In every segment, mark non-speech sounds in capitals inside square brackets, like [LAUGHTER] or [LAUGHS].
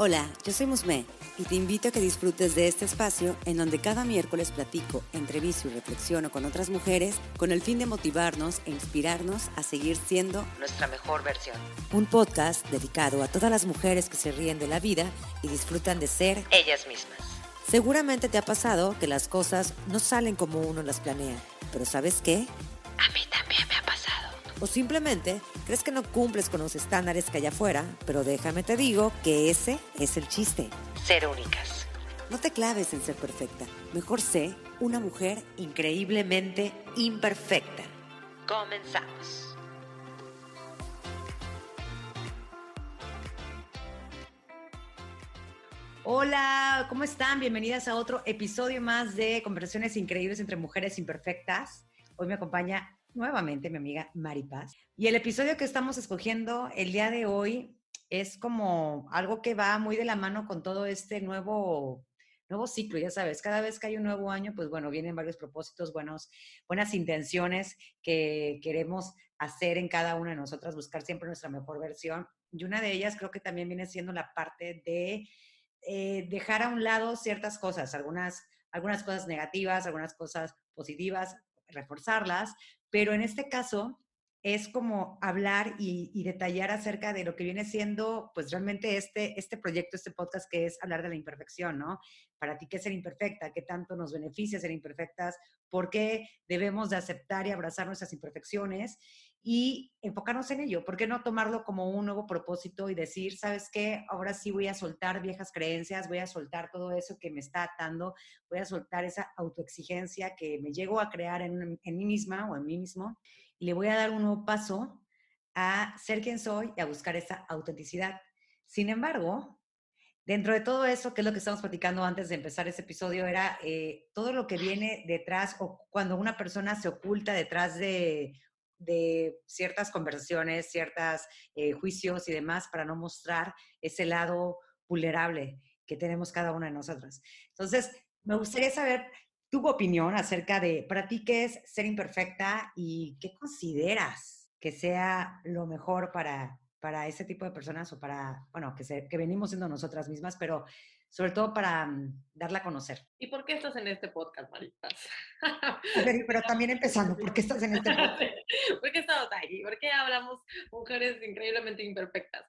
Hola, yo soy Musme y te invito a que disfrutes de este espacio en donde cada miércoles platico, entrevisto y reflexiono con otras mujeres con el fin de motivarnos e inspirarnos a seguir siendo nuestra mejor versión. Un podcast dedicado a todas las mujeres que se ríen de la vida y disfrutan de ser ellas mismas. Seguramente te ha pasado que las cosas no salen como uno las planea, pero ¿sabes qué? A mí también. O simplemente crees que no cumples con los estándares que hay afuera, pero déjame te digo que ese es el chiste. Ser únicas. No te claves en ser perfecta. Mejor sé una mujer increíblemente imperfecta. Comenzamos. Hola, ¿cómo están? Bienvenidas a otro episodio más de Conversaciones Increíbles entre Mujeres Imperfectas. Hoy me acompaña nuevamente mi amiga Mari Paz. Y el episodio que estamos escogiendo el día de hoy es como algo que va muy de la mano con todo este nuevo nuevo ciclo, ya sabes, cada vez que hay un nuevo año, pues bueno, vienen varios propósitos, buenos, buenas intenciones que queremos hacer en cada una de nosotras, buscar siempre nuestra mejor versión. Y una de ellas creo que también viene siendo la parte de eh, dejar a un lado ciertas cosas, algunas, algunas cosas negativas, algunas cosas positivas, reforzarlas, pero en este caso es como hablar y, detallar acerca de lo que viene siendo, pues realmente este, este proyecto, este podcast que es hablar de la imperfección, ¿no? Para ti, ¿qué es ser imperfecta? ¿Qué tanto nos beneficia ser imperfectas? ¿Por qué debemos de aceptar y abrazar nuestras imperfecciones? Y enfocarnos en ello. ¿Por qué no tomarlo como un nuevo propósito y decir, sabes qué, ahora sí voy a soltar viejas creencias, voy a soltar todo eso que me está atando, voy a soltar esa autoexigencia que me llego a crear en, en mí misma o en mí mismo y le voy a dar un nuevo paso a ser quien soy y a buscar esa autenticidad. Sin embargo, dentro de todo eso, que es lo que estamos platicando antes de empezar ese episodio, era eh, todo lo que viene detrás o cuando una persona se oculta detrás de de ciertas conversaciones, ciertos eh, juicios y demás para no mostrar ese lado vulnerable que tenemos cada una de nosotras. Entonces, me gustaría saber tu opinión acerca de, para ti, qué es ser imperfecta y qué consideras que sea lo mejor para, para ese tipo de personas o para, bueno, que, que venimos siendo nosotras mismas, pero sobre todo para mm, darla a conocer. ¿Y por qué estás en este podcast, Maritas? Pero, también empezando, ¿por qué estás en este [LAUGHS] podcast? ¿Por qué estamos aquí? ¿Por qué hablamos mujeres increíblemente imperfectas?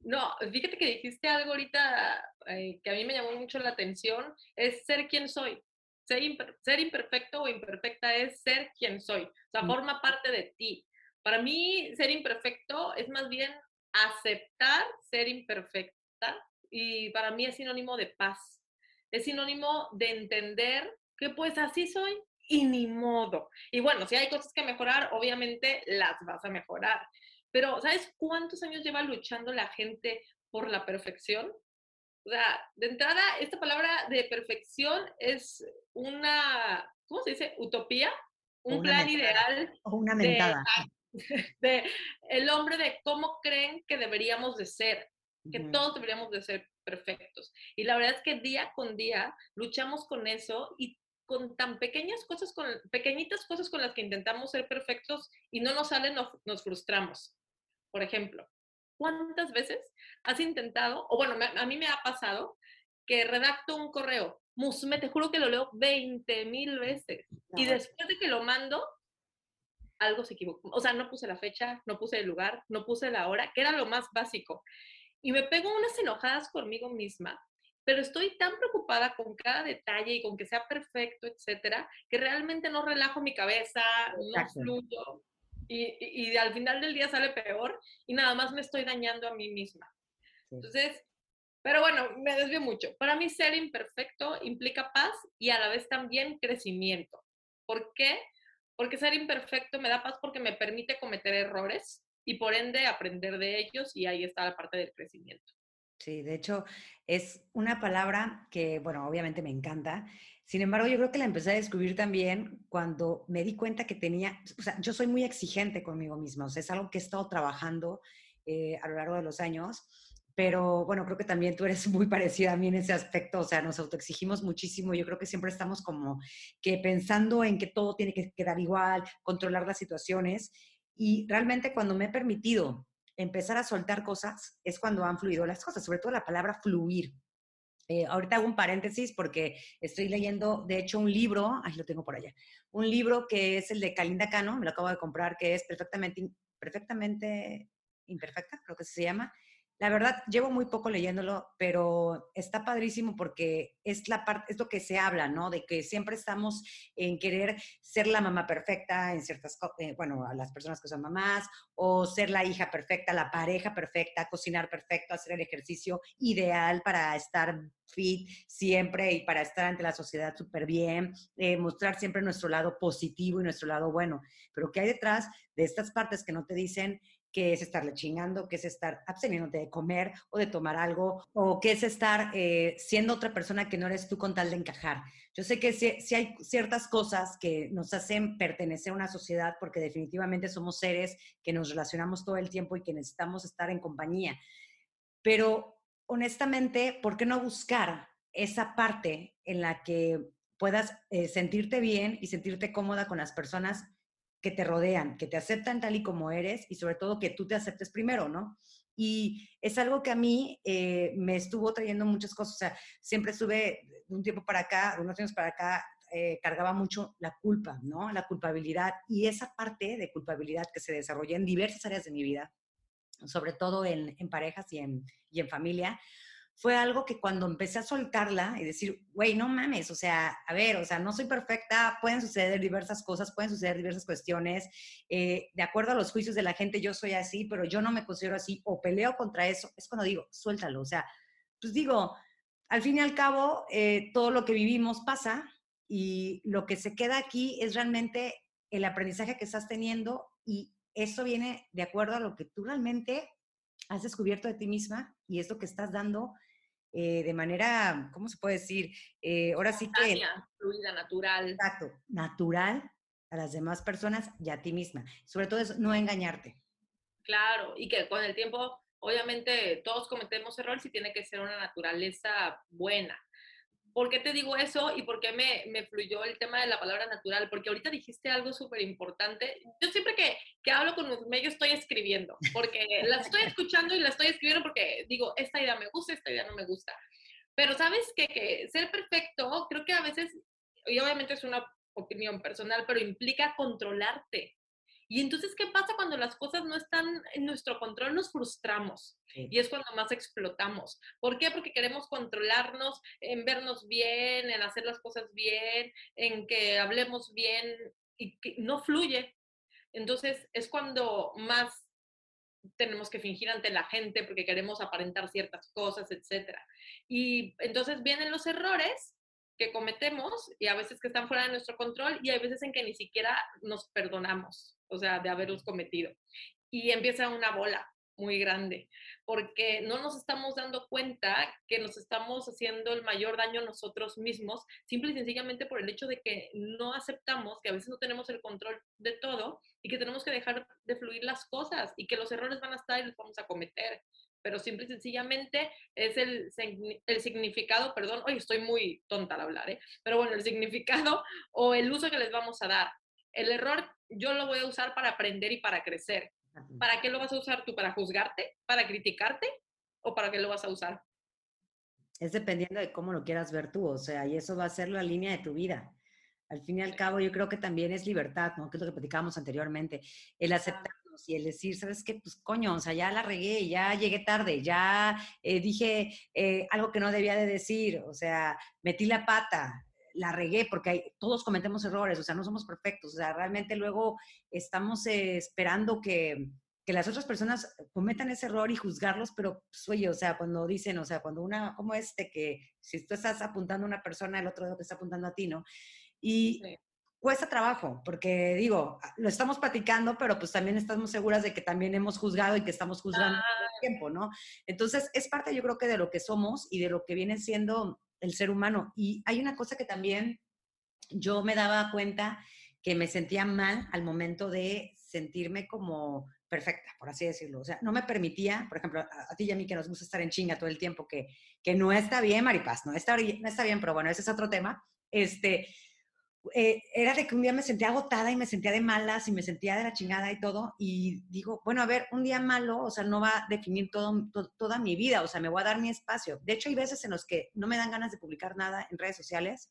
No, fíjate que dijiste algo ahorita eh, que a mí me llamó mucho la atención, es ser quien soy. Ser, ser imperfecto o imperfecta es ser quien soy, o sea, mm. forma parte de ti. Para mí, ser imperfecto es más bien aceptar ser imperfecta y para mí es sinónimo de paz. Es sinónimo de entender que pues así soy y ni modo. Y bueno, si hay cosas que mejorar, obviamente las vas a mejorar. Pero ¿sabes cuántos años lleva luchando la gente por la perfección? O sea, de entrada, esta palabra de perfección es una, ¿cómo se dice? Utopía, un plan ideal. O una mentada. [LAUGHS] De, el hombre de cómo creen que deberíamos de ser que todos deberíamos de ser perfectos. Y la verdad es que día con día luchamos con eso y con tan pequeñas cosas, con pequeñitas cosas con las que intentamos ser perfectos y no nos salen, nos, frustramos. Por ejemplo, ¿cuántas veces has intentado, o bueno, a mí me ha pasado, que redacto un correo, Musme, te juro que lo leo 20 mil veces. Y después de que lo mando, algo se equivocó. O sea, no puse la fecha, no puse el lugar, no puse la hora, que era lo más básico y me pego unas enojadas conmigo misma, pero estoy tan preocupada con cada detalle y con que sea perfecto, etcétera, que realmente no relajo mi cabeza, no fluyo y, y, al final del día sale peor y nada más me estoy dañando a mí misma. Entonces, pero bueno, me desvío mucho. Para mí ser imperfecto implica paz y a la vez también crecimiento. ¿Por qué? Porque ser imperfecto me da paz porque me permite cometer errores, y por ende aprender de ellos y ahí está la parte del crecimiento. Sí, de hecho es una palabra que, bueno, obviamente me encanta. Sin embargo, yo creo que la empecé a descubrir también cuando me di cuenta que tenía, o sea, yo soy muy exigente conmigo misma, o sea, es algo que he estado trabajando eh, a lo largo de los años, pero bueno, creo que también tú eres [LAUGHS] muy parecida a mí en ese aspecto, o sea, nos autoexigimos muchísimo, yo creo que siempre estamos como que pensando en que todo tiene que quedar igual, controlar las situaciones, y realmente cuando me he permitido empezar a soltar cosas es cuando han fluido las cosas, sobre todo la palabra fluir. Eh, ahorita hago un paréntesis porque estoy leyendo, de hecho, un libro, ahí lo tengo por allá, un libro que es el de Kalinda Cano, me lo acabo de comprar, que es perfectamente, perfectamente imperfecta, creo que se llama, la verdad, llevo muy poco leyéndolo, pero está padrísimo porque es la parte, es lo que se habla, ¿no? De que siempre estamos en querer ser la mamá perfecta en ciertas, eh, bueno, a las personas que son mamás, o ser la hija perfecta, la pareja perfecta, cocinar perfecto, hacer el ejercicio ideal para estar fit siempre y para estar ante la sociedad súper bien, eh, mostrar siempre nuestro lado positivo y nuestro lado bueno. Pero ¿qué hay detrás de estas partes que no te dicen que es estarle chingando, que es estar absteniéndote de comer o de tomar algo, o que es estar eh, siendo otra persona que no eres tú con tal de encajar. Yo sé que si, hay ciertas cosas que nos hacen pertenecer a una sociedad porque definitivamente somos seres que nos relacionamos todo el tiempo y que necesitamos estar en compañía, pero honestamente, ¿por qué no buscar esa parte en la que puedas eh, sentirte bien y sentirte cómoda con las personas que te rodean, que te aceptan tal y como eres y sobre todo que tú te aceptes primero, ¿no? Y es algo que a mí eh, me estuvo trayendo muchas cosas. O sea, siempre estuve de un tiempo para acá, de unos años para acá, eh, cargaba mucho la culpa, ¿no? La culpabilidad. Y esa parte de culpabilidad que se desarrolla en diversas áreas de mi vida, sobre todo en, en parejas y en, y en familia, fue algo que cuando empecé a soltarla y decir, güey, no mames, o sea, a ver, o sea, no soy perfecta, pueden suceder diversas cosas, pueden suceder diversas cuestiones, eh, de acuerdo a los juicios de la gente, yo soy así, pero yo no me considero así, o peleo contra eso, es cuando digo, suéltalo, o sea, pues digo, al fin y al cabo, eh, todo lo que vivimos pasa y lo que se queda aquí es realmente el aprendizaje que estás teniendo y eso viene de acuerdo a lo que tú realmente has descubierto de ti misma y es lo que estás dando eh, de manera, ¿cómo se puede decir? Eh, ahora sí que... Fluida, natural. Exacto, natural a las demás personas y a ti misma. Sobre todo eso, no engañarte. Claro, y que con el tiempo, obviamente, todos cometemos errores y tiene que ser una naturaleza buena. ¿Por qué te digo eso y por qué me, me fluyó el tema de la palabra natural? Porque ahorita dijiste algo súper importante. Yo siempre que, que hablo con los medios estoy escribiendo, porque [LAUGHS] la estoy escuchando y la estoy escribiendo porque digo, esta idea me gusta, esta idea no me gusta. Pero sabes que, que ser perfecto, creo que a veces, y obviamente es una opinión personal, pero implica controlarte. Y entonces, ¿qué pasa cuando las cosas no están en nuestro control? Nos frustramos y es cuando más explotamos. ¿Por qué? Porque queremos controlarnos en vernos bien, en hacer las cosas bien, en que hablemos bien y que no fluye. Entonces, es cuando más tenemos que fingir ante la gente porque queremos aparentar ciertas cosas, etc. Y entonces vienen los errores que cometemos y a veces que están fuera de nuestro control y hay veces en que ni siquiera nos perdonamos o sea, de haberlos cometido. Y empieza una bola muy grande, porque no nos estamos dando cuenta que nos estamos haciendo el mayor daño nosotros mismos, simple y sencillamente por el hecho de que no aceptamos que a veces no tenemos el control de todo y que tenemos que dejar de fluir las cosas y que los errores van a estar y los vamos a cometer. Pero simple y sencillamente es el, el significado, perdón, hoy estoy muy tonta al hablar, ¿eh? pero bueno, el significado o el uso que les vamos a dar. El error yo lo voy a usar para aprender y para crecer. ¿Para qué lo vas a usar tú? ¿Para juzgarte? ¿Para criticarte? ¿O para qué lo vas a usar? Es dependiendo de cómo lo quieras ver tú, o sea, y eso va a ser la línea de tu vida. Al fin y al cabo, yo creo que también es libertad, ¿no? Que es lo que platicábamos anteriormente. El aceptarnos y el decir, ¿sabes qué? Pues coño, o sea, ya la regué, ya llegué tarde, ya eh, dije eh, algo que no debía de decir, o sea, metí la pata, la regué, porque todos cometemos errores, o sea, no somos perfectos, o sea, realmente luego estamos eh, esperando que, que, las otras personas cometan ese error y juzgarlos, pero pues, oye, o sea, cuando dicen, o sea, cuando una, como este, que si tú estás apuntando a una persona, el otro te está apuntando a ti, ¿no? Y cuesta trabajo, porque digo, lo estamos platicando, pero pues también estamos seguras de que también hemos juzgado y que estamos juzgando todo el tiempo, ¿no? Entonces, es parte, yo creo que de lo que somos y de lo que viene siendo el ser humano. Y hay una cosa que también yo me daba cuenta que me sentía mal al momento de sentirme como perfecta, por así decirlo. O sea, no me permitía, por ejemplo, a, ti y a mí que nos gusta estar en chinga todo el tiempo, que, que no está bien, Maripaz, no está, no está bien, pero bueno, ese es otro tema. Este, eh, era de que un día me sentía agotada y me sentía de malas y me sentía de la chingada y todo. Y digo, bueno, a ver, un día malo, o sea, no va a definir todo, toda mi vida, o sea, me voy a dar mi espacio. De hecho, hay veces en los que no me dan ganas de publicar nada en redes sociales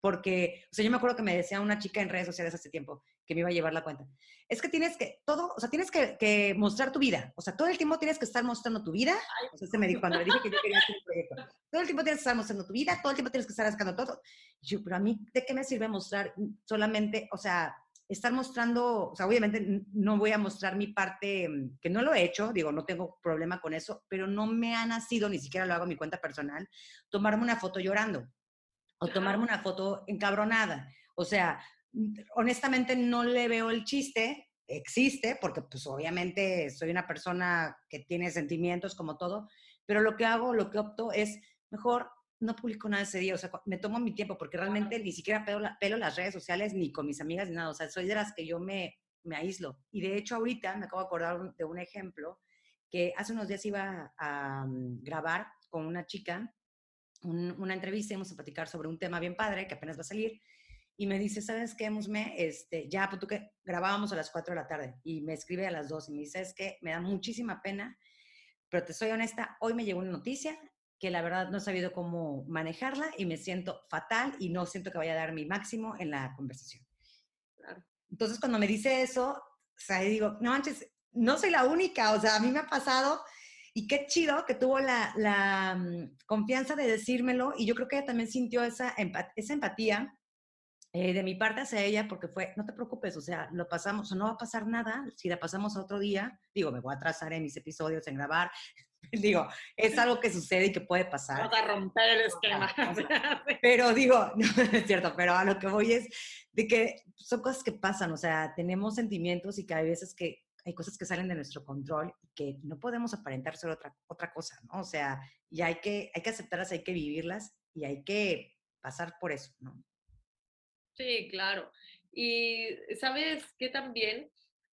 porque, o sea, yo me acuerdo que me decía una chica en redes sociales hace tiempo que me iba a llevar la cuenta. Es que tienes que, todo, o sea, tienes que, mostrar tu vida. O sea, todo el tiempo tienes que estar mostrando tu vida. O sea, se me dijo cuando le dije que yo quería hacer un proyecto. Todo el tiempo tienes que estar mostrando tu vida, todo el tiempo tienes que estar sacando todo. yo, pero a mí, ¿de qué me sirve mostrar solamente, o sea, estar mostrando, o sea, obviamente no voy a mostrar mi parte, mm, que no lo he hecho, digo, no tengo problema con eso, pero no me ha nacido, ni siquiera lo hago en mi cuenta personal, tomarme una foto llorando o tomarme una foto encabronada. O sea, honestamente no le veo el chiste, existe, porque pues obviamente soy una persona que tiene sentimientos como todo, pero lo que hago, lo que opto es mejor no publico nada ese día, o sea, me tomo mi tiempo porque realmente ni siquiera pelo, pelo las redes sociales ni con mis amigas ni nada, o sea, soy de las que yo me, me aíslo. Y de hecho ahorita me acabo de acordar de un ejemplo que hace unos días iba a mm, grabar con una chica una entrevista, íbamos a platicar sobre un tema bien padre que apenas va a salir. Y me dice, ¿sabes qué, Musme? Este, ya, pues tú que grabábamos a las 4 de la tarde y me escribe a las 2 y me dice, es que me da muchísima pena, pero te soy honesta, hoy me llegó una noticia que la verdad no he sabido cómo manejarla y me siento fatal y no siento que vaya a dar mi máximo en la conversación. Entonces, cuando me dice eso, o sea, digo, no manches, no soy la única, o sea, a mí me ha pasado y qué chido que tuvo la, mm, confianza de decírmelo y yo creo que ella también sintió esa, esa empatía eh, de mi parte hacia ella porque fue, no te preocupes, o sea, lo pasamos, o no va a pasar nada si la pasamos a otro día. Digo, me voy a atrasar en mis episodios, en grabar. [LAUGHS] digo, es algo que sucede y que puede pasar. Vamos a romper el esquema. [LAUGHS] pero digo, [LAUGHS] no es cierto, pero a lo que voy es de que son cosas que pasan, o sea, tenemos sentimientos y que hay veces que hay cosas que salen de nuestro control y que no podemos aparentar ser otra, otra cosa, ¿no? O sea, y hay que, hay que aceptarlas, hay que vivirlas y hay que pasar por eso, ¿no? Sí, claro. Y sabes que también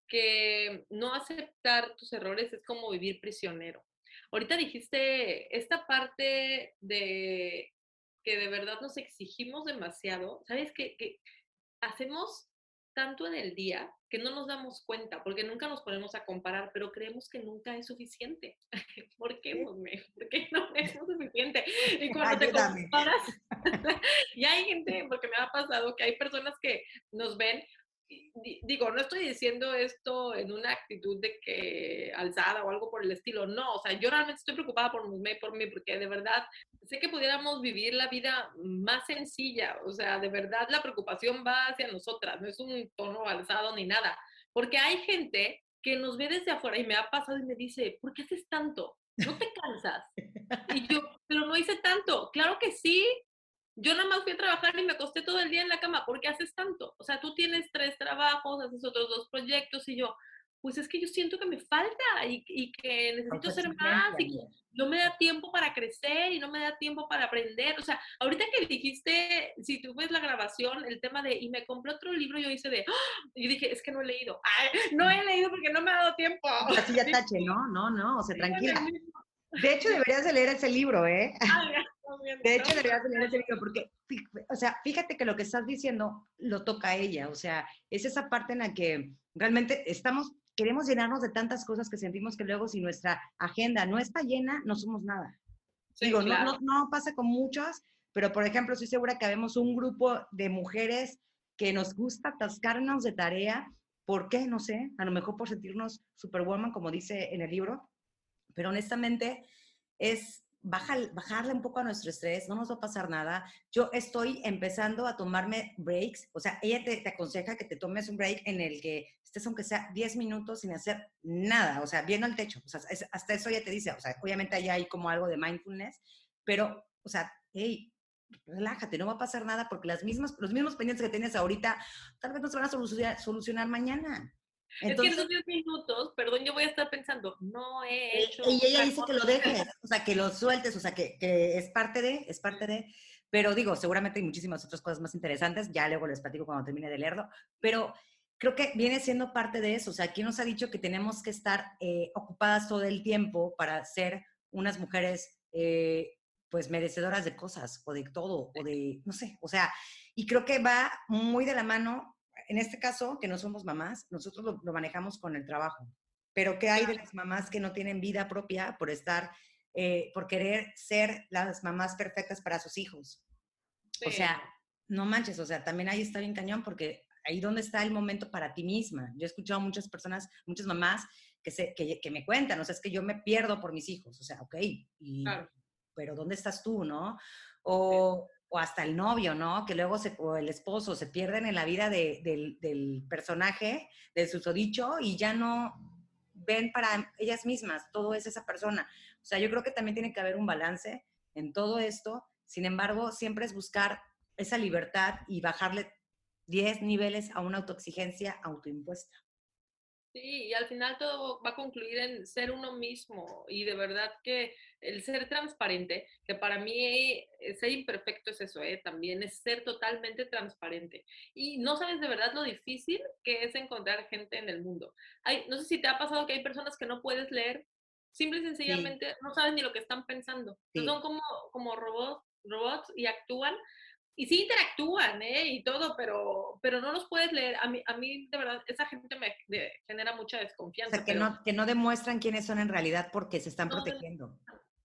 que no aceptar tus errores es como vivir prisionero. Ahorita dijiste esta parte de que de verdad nos exigimos demasiado. ¿Sabes que, que hacemos tanto en el día que no nos damos cuenta, porque nunca nos ponemos a comparar, pero creemos que nunca es suficiente. [LAUGHS] ¿Por qué, ¿Por qué no es suficiente? Y cuando te comparas, [LAUGHS] y hay gente, porque me ha pasado que hay personas que nos ven digo, no estoy diciendo esto en una actitud de que alzada o algo por el estilo, no, o sea, yo realmente estoy preocupada por mí, por mí, porque de verdad sé que pudiéramos vivir la vida más sencilla, o sea, de verdad la preocupación va hacia nosotras, no es un tono alzado ni nada, porque hay gente que nos ve desde afuera y me ha pasado y me dice, ¿por qué haces tanto? ¿No te cansas? [LAUGHS] Y yo, pero no hice tanto. Claro que sí, yo nada más fui a trabajar y me acosté todo el día en la cama. ¿Por qué haces tanto? O sea, tú tienes tres trabajos, haces otros dos proyectos y yo, pues es que yo siento que me falta y, que necesito ser más y que no me da tiempo para crecer y no me da tiempo para aprender. O sea, ahorita que dijiste, si tú ves la grabación, el tema de, y me compré otro libro, yo hice de, ¡ah! y dije, es que no he leído. no he leído porque no me ha dado tiempo. Así ya [LAUGHS] tache, ¿no? No, no, o sea, tranquila. De hecho, deberías de leer ese libro, ¿eh? [LAUGHS] De hecho, deberías leer ese libro porque, o sea, fíjate que lo que estás diciendo lo toca ella, o sea, es esa parte en la que realmente estamos, queremos llenarnos de tantas cosas que sentimos que luego si nuestra agenda no está llena, no somos nada. Digo, no, no, no pasa con muchos, pero por ejemplo, estoy segura que vemos un grupo de mujeres que nos gusta atascarnos de tarea. ¿Por qué? No sé. A lo mejor por sentirnos superwoman, como dice en el libro. Pero honestamente, es bajarle un poco a nuestro estrés, no nos va a pasar nada. Yo estoy empezando a tomarme breaks, o sea, ella te, aconseja que te tomes un break en el que estés aunque sea 10 minutos sin hacer nada, o sea, viendo el techo, o sea, hasta eso ella te dice, o sea, obviamente allá hay como algo de mindfulness, pero, o sea, hey, relájate, no va a pasar nada porque las mismas, los mismos pendientes que tienes ahorita tal vez no se van a solucionar, solucionar mañana. Entonces, es que en 10 minutos, perdón, yo voy a estar pensando, no he hecho. Y ella dice que lo dejes, o sea, que lo sueltes, o sea, que, que, es parte de, es parte de. Pero digo, seguramente hay muchísimas otras cosas más interesantes, ya luego les platico cuando termine de leerlo, pero creo que viene siendo parte de eso. O sea, aquí nos ha dicho que tenemos que estar eh, ocupadas todo el tiempo para ser unas mujeres, eh, pues, merecedoras de cosas, o de todo, o de, no sé, o sea, Y creo que va muy de la mano, en este caso, que no somos mamás, nosotros lo, manejamos con el trabajo. Pero ¿qué hay de las mamás que no tienen vida propia por estar, eh, por querer ser las mamás perfectas para sus hijos? O sea, no manches, o sea, también ahí está bien cañón porque ahí donde está el momento para ti misma. Yo he escuchado a muchas personas, muchas mamás que, se, que, que, me cuentan, o sea, es que yo me pierdo por mis hijos, o sea, ok, y, pero ¿dónde estás tú, no? O, o, hasta el novio, ¿no? Que luego se, o el esposo se pierden en la vida de, del, del personaje, del susodicho, y ya no ven para ellas mismas, todo es esa persona. O sea, yo creo que también tiene que haber un balance en todo esto, sin embargo, siempre es buscar esa libertad y bajarle 10 niveles a una autoexigencia autoimpuesta. Sí, y al final todo va a concluir en ser uno mismo y de verdad que el ser transparente, que para mí eh, ser imperfecto es eso, ¿eh? también es ser totalmente transparente. Y no sabes de verdad lo difícil que es encontrar gente en el mundo. Hay, no sé si te ha pasado que hay personas que no puedes leer, simple y sencillamente no sabes ni lo que están pensando. Son como, como robots, robots y actúan y sí interactúan, ¿eh? Y todo, pero, pero no los puedes leer. A mí, a mí de verdad, esa gente me genera mucha desconfianza. O sea, que, no, que no demuestran quiénes son en realidad porque se están protegiendo.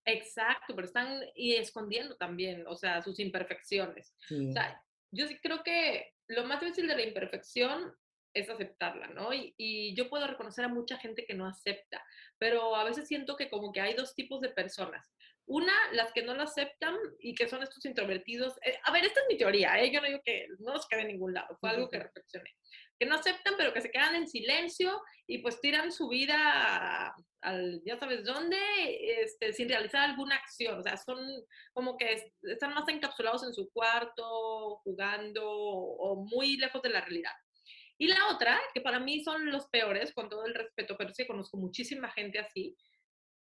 Exacto, pero están y escondiendo también, o sea, sus imperfecciones. O sea, yo sí creo que lo más difícil de la imperfección es aceptarla, ¿no? Y, y, yo puedo reconocer a mucha gente que no acepta, pero a veces siento que como que hay dos tipos de personas. Una, las que no lo aceptan y que son estos introvertidos. Eh, a ver, esta es mi teoría, ¿eh? yo no digo que no los quede en ningún lado, fue algo que reflexioné. Que no aceptan, pero que se quedan en silencio y pues tiran su vida al, ya sabes dónde, este, sin realizar alguna acción. O sea, son como que están más encapsulados en su cuarto, jugando o muy lejos de la realidad. Y la otra, que para mí son los peores, con todo el respeto, pero sí conozco muchísima gente así,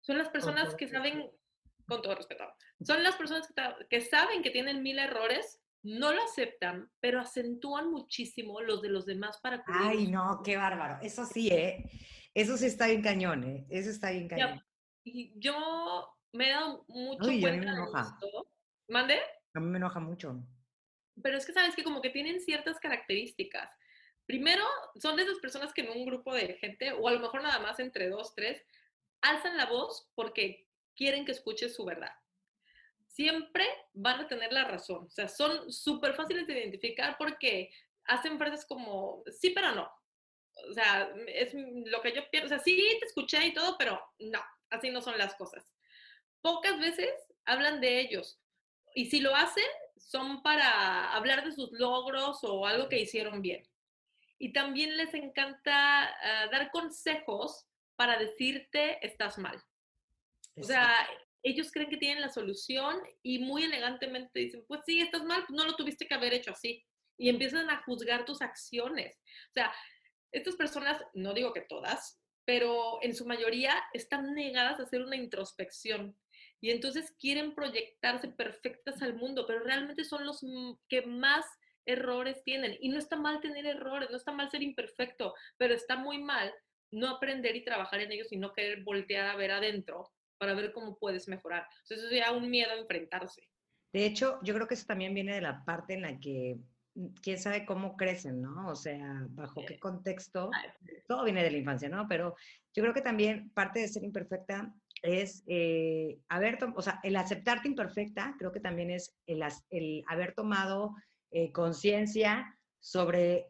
son las personas que saben con todo respeto. Son las personas que, saben que tienen mil errores, no lo aceptan, pero acentúan muchísimo los de los demás para Ay, no, qué bárbaro. Eso sí, ¿eh? Eso sí está bien cañón, ¿eh? Eso está bien cañón. y yo me he dado mucho cuenta a mí me enoja. ¿Mande? A mí me enoja mucho. Pero es que sabes que como que tienen ciertas características. Primero, son de esas personas que en un grupo de gente, o a lo mejor nada más entre dos, tres, alzan la voz porque quieren que escuches su verdad. Siempre van a tener la razón. O sea, son súper fáciles de identificar porque hacen frases como, sí, pero no. O sea, es lo que yo pienso. O sea, sí, te escuché y todo, pero no, así no son las cosas. Pocas veces hablan de ellos. Y si lo hacen, son para hablar de sus logros o algo que hicieron bien. Y también les encanta ah, dar consejos para decirte estás mal. O sea, ellos creen que tienen la solución y muy elegantemente dicen, pues sí, estás mal, pues no lo tuviste que haber hecho así. Y empiezan a juzgar tus acciones. O sea, estas personas, no digo que todas, pero en su mayoría están negadas a hacer una introspección. Y entonces quieren proyectarse perfectas al mundo, pero realmente son los que más errores tienen. Y no está mal tener errores, no está mal ser imperfecto, pero está muy mal no aprender y trabajar en ellos y no querer voltear a ver adentro para ver cómo puedes mejorar. Entonces, eso ya un miedo a enfrentarse. De hecho, yo creo que eso también viene de la parte en la que quién sabe cómo crecen, ¿no? O sea, bajo qué contexto. Todo viene de la infancia, ¿no? Pero yo creo que también parte de ser imperfecta es eh, haber, o sea, el aceptarte imperfecta, creo que también es el, el haber tomado eh, conciencia sobre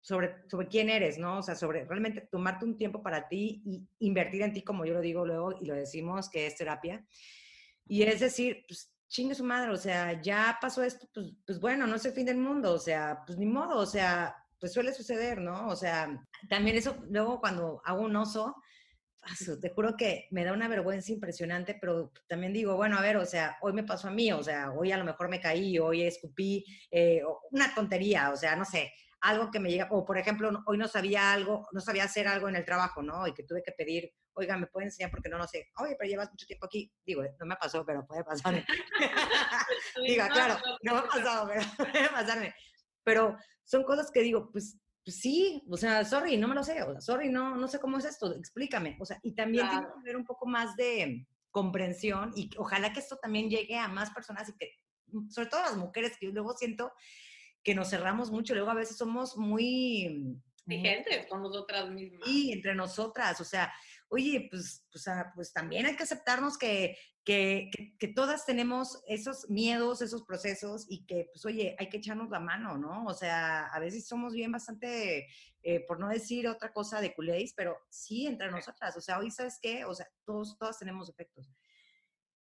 sobre, sobre quién eres, ¿no? O sea, sobre realmente tomarte un tiempo para ti y invertir en ti, como yo lo digo luego y lo decimos, que es terapia. Y es decir, pues chingue su madre, o sea, ya pasó esto, pues, pues bueno, no es el fin del mundo, o sea, pues ni modo, o sea, pues suele suceder, ¿no? O sea, también eso, luego cuando hago un oso, te juro que me da una vergüenza impresionante, pero también digo, bueno, a ver, o sea, hoy me pasó a mí, o sea, hoy a lo mejor me caí, hoy escupí, eh, una tontería, o sea, no sé, algo que me llega, o por ejemplo, hoy no sabía algo, no sabía hacer algo en el trabajo, ¿no? Y que tuve que pedir, oiga, ¿me puede enseñar? Porque no lo sé. Oye, pero llevas mucho tiempo aquí. Digo, no me pasó, pero puede pasarme. [LAUGHS] [LAUGHS] Diga, claro, no me ha pasado, pero [LAUGHS] puede pasarme. Pero son cosas que digo, pues, pues sí, o sea, sorry, no me lo sé, o sea, sorry, no, no sé cómo es esto, explícame. O sea, y también tiene que haber un poco más de comprensión y ojalá que esto también llegue a más personas y que, sobre todo las mujeres, que yo luego siento que nos cerramos mucho, luego a veces somos muy... Exigentes con nosotras mismas. Y entre nosotras, o sea, oye, pues, pues, pues también hay que aceptarnos que, que, que, todas tenemos esos miedos, esos procesos y que, pues, oye, hay que echarnos la mano, ¿no? O sea, a veces somos bien bastante, eh, por no decir otra cosa de culéis, pero sí entre nosotras. O sea, hoy, ¿sabes qué? O sea, todos, todas tenemos efectos.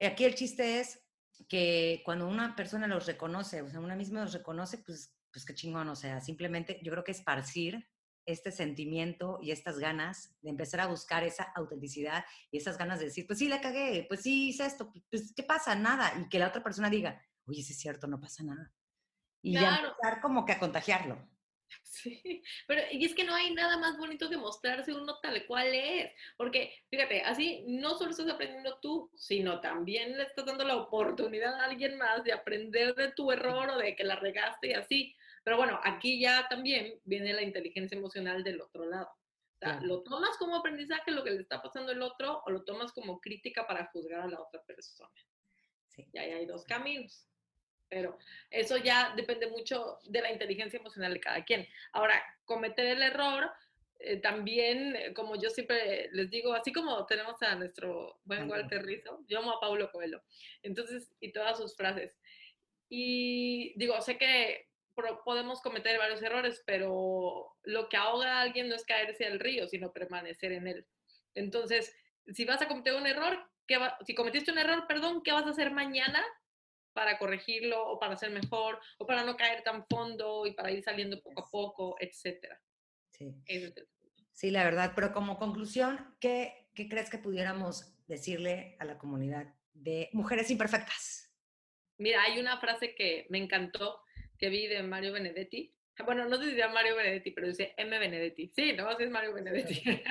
Aquí el chiste es que cuando una persona los reconoce, o sea, una misma los reconoce, pues, pues qué chingón, o sea, simplemente yo creo que esparcir este sentimiento y estas ganas de empezar a buscar esa autenticidad y esas ganas de decir, pues sí, la cagué, pues sí, hice esto, pues ¿qué pasa? Nada. Y que la otra persona diga, oye, sí es cierto, no pasa nada. Y ya empezar como que a contagiarlo. [LAUGHS] Sí, pero y es que no hay nada más bonito que mostrarse uno tal cual es, porque fíjate, así no solo estás aprendiendo tú, sino también le estás dando la oportunidad a alguien más de aprender de tu error o de que la regaste y así. Pero bueno, aquí ya también viene la inteligencia emocional del otro lado. O sea, ¿lo tomas como aprendizaje lo que le está pasando al otro o lo tomas como crítica para juzgar a la otra persona? Sí. Y ahí hay dos caminos. Pero eso ya depende mucho de la inteligencia emocional de cada quien. Ahora, cometer el error, eh, también, eh, como yo siempre les digo, así como tenemos a nuestro buen Walter Rizzo, yo amo a Paulo Coelho, entonces, y todas sus frases. Y digo, sé que podemos cometer varios errores, pero lo que ahoga a alguien no es caerse al río, sino permanecer en él. Entonces, si vas a cometer un error, ¿qué si cometiste un error, perdón, ¿qué vas a hacer mañana para corregirlo o para ser mejor o para no caer tan fondo y para ir saliendo poco a poco, etcétera? Sí. sí, la verdad, pero como conclusión, ¿qué, ¿qué crees que pudiéramos decirle a la comunidad de mujeres imperfectas? Mira, hay una frase que me encantó que vi de Mario Benedetti. Bueno, no diría Mario Benedetti, pero dice M. Benedetti. Sí, no, es Mario Benedetti. [LAUGHS]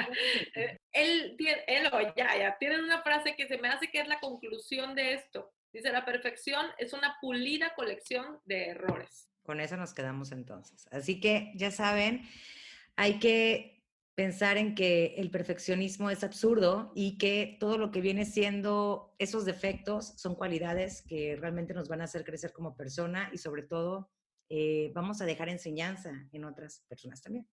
[LAUGHS] Él, él o ya, ya, tienen una frase que se me hace que es la conclusión de esto. Dice, la perfección es una pulida colección de errores. Con eso nos quedamos entonces. Así que ya saben, hay que pensar en que el perfeccionismo es absurdo y que todo lo que viene siendo esos defectos son cualidades que realmente nos van a hacer crecer como persona y sobre todo eh, vamos a dejar enseñanza en otras personas también.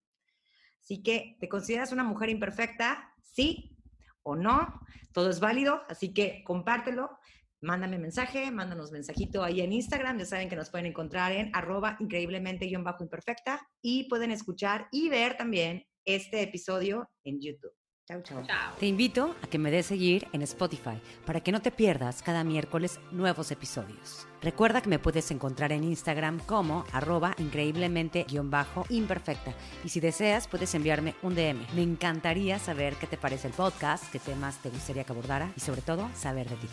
Así que, ¿te consideras una mujer imperfecta? Sí o no, todo es válido, así que compártelo, mándame mensaje, mándanos mensajito ahí en Instagram, ya saben que nos pueden encontrar en arroba increíblemente-imperfecta y pueden escuchar y ver también este episodio en YouTube. Chao, chao. Te invito a que me des seguir en Spotify para que no te pierdas cada miércoles nuevos episodios. Recuerda que me puedes encontrar en Instagram como arroba increíblemente-imperfecta. Y si deseas, puedes enviarme un DM. Me encantaría saber qué te parece el podcast, qué temas te gustaría que abordara y sobre todo saber de ti.